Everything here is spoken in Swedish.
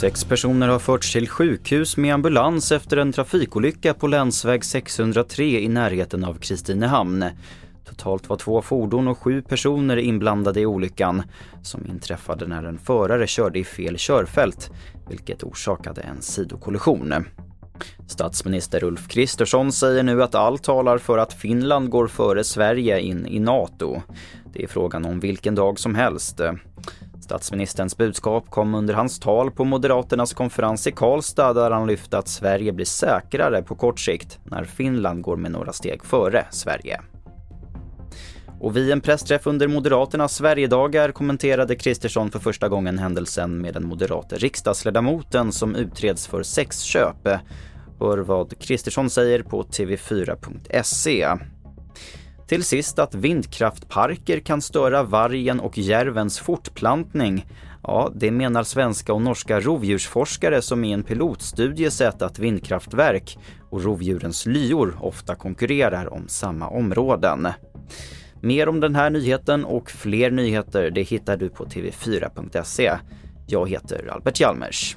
Sex personer har förts till sjukhus med ambulans efter en trafikolycka på länsväg 603 i närheten av Kristinehamn. Totalt var två fordon och sju personer inblandade i olyckan som inträffade när en förare körde i fel körfält, vilket orsakade en sidokollision. Statsminister Ulf Kristersson säger nu att allt talar för att Finland går före Sverige in i NATO. Det är frågan om vilken dag som helst. Statsministerns budskap kom under hans tal på Moderaternas konferens i Karlstad där han lyfte att Sverige blir säkrare på kort sikt när Finland går med några steg före Sverige. Och vid en pressträff under Moderaternas Sverigedagar kommenterade Kristersson för första gången händelsen med den moderate riksdagsledamoten som utreds för sexköp. Hör vad Kristersson säger på tv4.se. Till sist att vindkraftparker kan störa vargen och järvens fortplantning. Ja, det menar svenska och norska rovdjursforskare som i en pilotstudie sett att vindkraftverk och rovdjurens lyor ofta konkurrerar om samma områden. Mer om den här nyheten och fler nyheter det hittar du på tv4.se. Jag heter Albert Hjalmers.